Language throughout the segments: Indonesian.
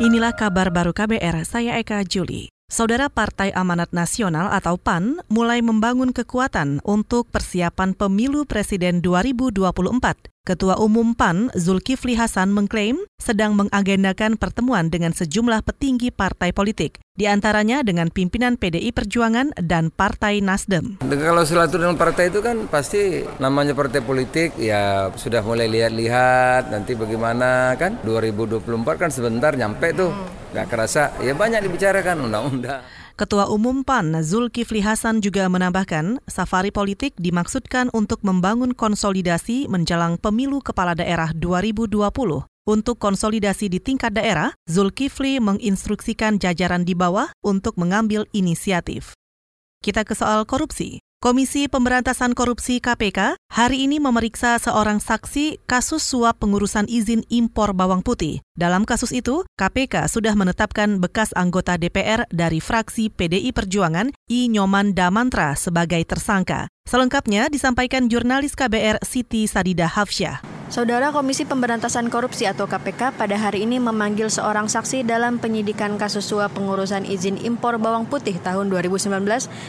Inilah kabar baru KBR, saya Eka Juli. Saudara Partai Amanat Nasional atau PAN mulai membangun kekuatan untuk persiapan pemilu presiden 2024. Ketua Umum PAN Zulkifli Hasan mengklaim sedang mengagendakan pertemuan dengan sejumlah petinggi partai politik, di antaranya dengan pimpinan PDI Perjuangan dan Partai Nasdem. Kalau silaturahmi partai itu kan pasti namanya partai politik ya sudah mulai lihat-lihat nanti bagaimana kan 2024 kan sebentar nyampe tuh nggak kerasa ya banyak dibicarakan undang-undang. Ketua Umum PAN Zulkifli Hasan juga menambahkan, safari politik dimaksudkan untuk membangun konsolidasi menjelang pemilu kepala daerah 2020. Untuk konsolidasi di tingkat daerah, Zulkifli menginstruksikan jajaran di bawah untuk mengambil inisiatif. Kita ke soal korupsi. Komisi Pemberantasan Korupsi KPK hari ini memeriksa seorang saksi kasus suap pengurusan izin impor bawang putih. Dalam kasus itu, KPK sudah menetapkan bekas anggota DPR dari fraksi PDI Perjuangan I Nyoman Damantra sebagai tersangka. Selengkapnya disampaikan jurnalis KBR Siti Sadida Hafsyah. Saudara Komisi Pemberantasan Korupsi atau KPK pada hari ini memanggil seorang saksi dalam penyidikan kasus suap pengurusan izin impor bawang putih tahun 2019,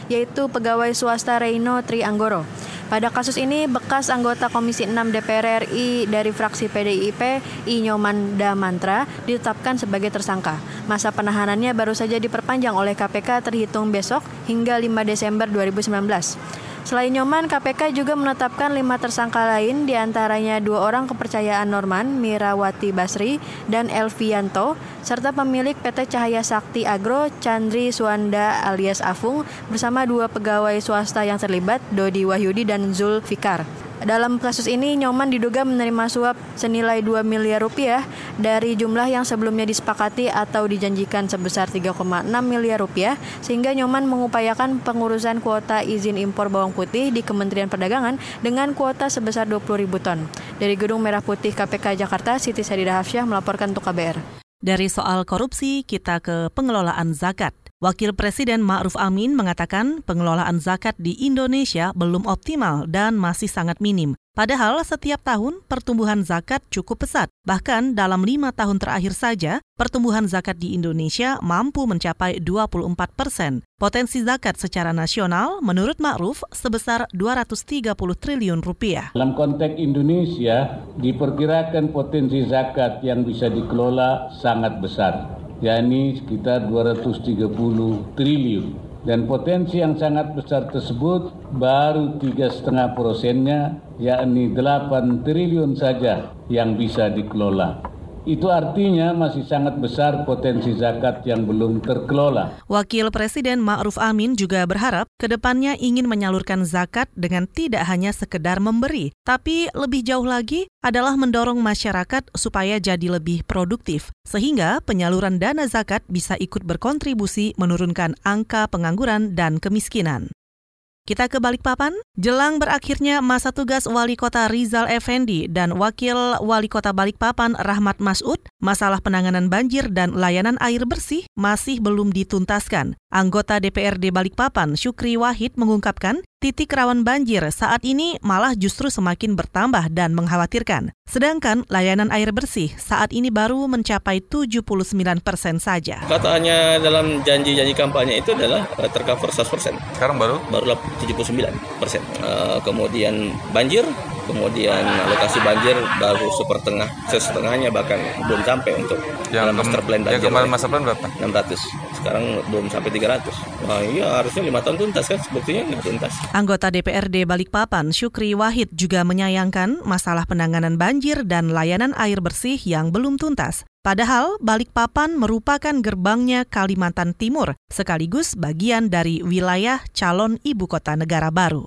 yaitu pegawai swasta Reino Tri Anggoro. Pada kasus ini, bekas anggota Komisi 6 DPR RI dari fraksi PDIP, I Nyoman Damantra, ditetapkan sebagai tersangka. Masa penahanannya baru saja diperpanjang oleh KPK terhitung besok hingga 5 Desember 2019. Selain Nyoman, KPK juga menetapkan lima tersangka lain, di antaranya dua orang kepercayaan Norman, Mirawati Basri, dan Elvianto, serta pemilik PT Cahaya Sakti Agro, Chandri Suanda alias Afung, bersama dua pegawai swasta yang terlibat, Dodi Wahyudi dan Zul Fikar. Dalam kasus ini, Nyoman diduga menerima suap senilai 2 miliar rupiah dari jumlah yang sebelumnya disepakati atau dijanjikan sebesar 3,6 miliar rupiah, sehingga Nyoman mengupayakan pengurusan kuota izin impor bawang putih di Kementerian Perdagangan dengan kuota sebesar 20 ribu ton. Dari Gedung Merah Putih KPK Jakarta, Siti Sadida Hafsyah melaporkan untuk KBR. Dari soal korupsi, kita ke pengelolaan zakat. Wakil Presiden Ma'ruf Amin mengatakan pengelolaan zakat di Indonesia belum optimal dan masih sangat minim. Padahal setiap tahun pertumbuhan zakat cukup pesat. Bahkan dalam lima tahun terakhir saja, pertumbuhan zakat di Indonesia mampu mencapai 24 persen. Potensi zakat secara nasional menurut Ma'ruf sebesar 230 triliun rupiah. Dalam konteks Indonesia, diperkirakan potensi zakat yang bisa dikelola sangat besar yakni sekitar 230 triliun. Dan potensi yang sangat besar tersebut baru tiga setengah persennya, yakni 8 triliun saja yang bisa dikelola. Itu artinya masih sangat besar potensi zakat yang belum terkelola. Wakil Presiden Ma'ruf Amin juga berharap ke depannya ingin menyalurkan zakat dengan tidak hanya sekedar memberi, tapi lebih jauh lagi adalah mendorong masyarakat supaya jadi lebih produktif, sehingga penyaluran dana zakat bisa ikut berkontribusi menurunkan angka pengangguran dan kemiskinan. Kita ke Balikpapan, jelang berakhirnya masa tugas Wali Kota Rizal Effendi dan Wakil Wali Kota Balikpapan Rahmat Masud, masalah penanganan banjir dan layanan air bersih masih belum dituntaskan. Anggota DPRD Balikpapan Syukri Wahid mengungkapkan titik rawan banjir saat ini malah justru semakin bertambah dan mengkhawatirkan. Sedangkan layanan air bersih saat ini baru mencapai 79 persen saja. Katanya dalam janji-janji kampanye itu adalah eh, tercover 100 persen. Sekarang baru? Baru 79 persen. Uh, kemudian banjir, kemudian lokasi banjir baru sepertengah, setengahnya bahkan belum sampai untuk yang master plan banjir. Yang kemarin master plan berapa? 600. Sekarang belum sampai 300. Wah iya harusnya lima tahun tuntas kan, sebetulnya nggak tuntas. Anggota DPRD Balikpapan, Syukri Wahid juga menyayangkan masalah penanganan banjir dan layanan air bersih yang belum tuntas. Padahal Balikpapan merupakan gerbangnya Kalimantan Timur, sekaligus bagian dari wilayah calon ibu kota negara baru.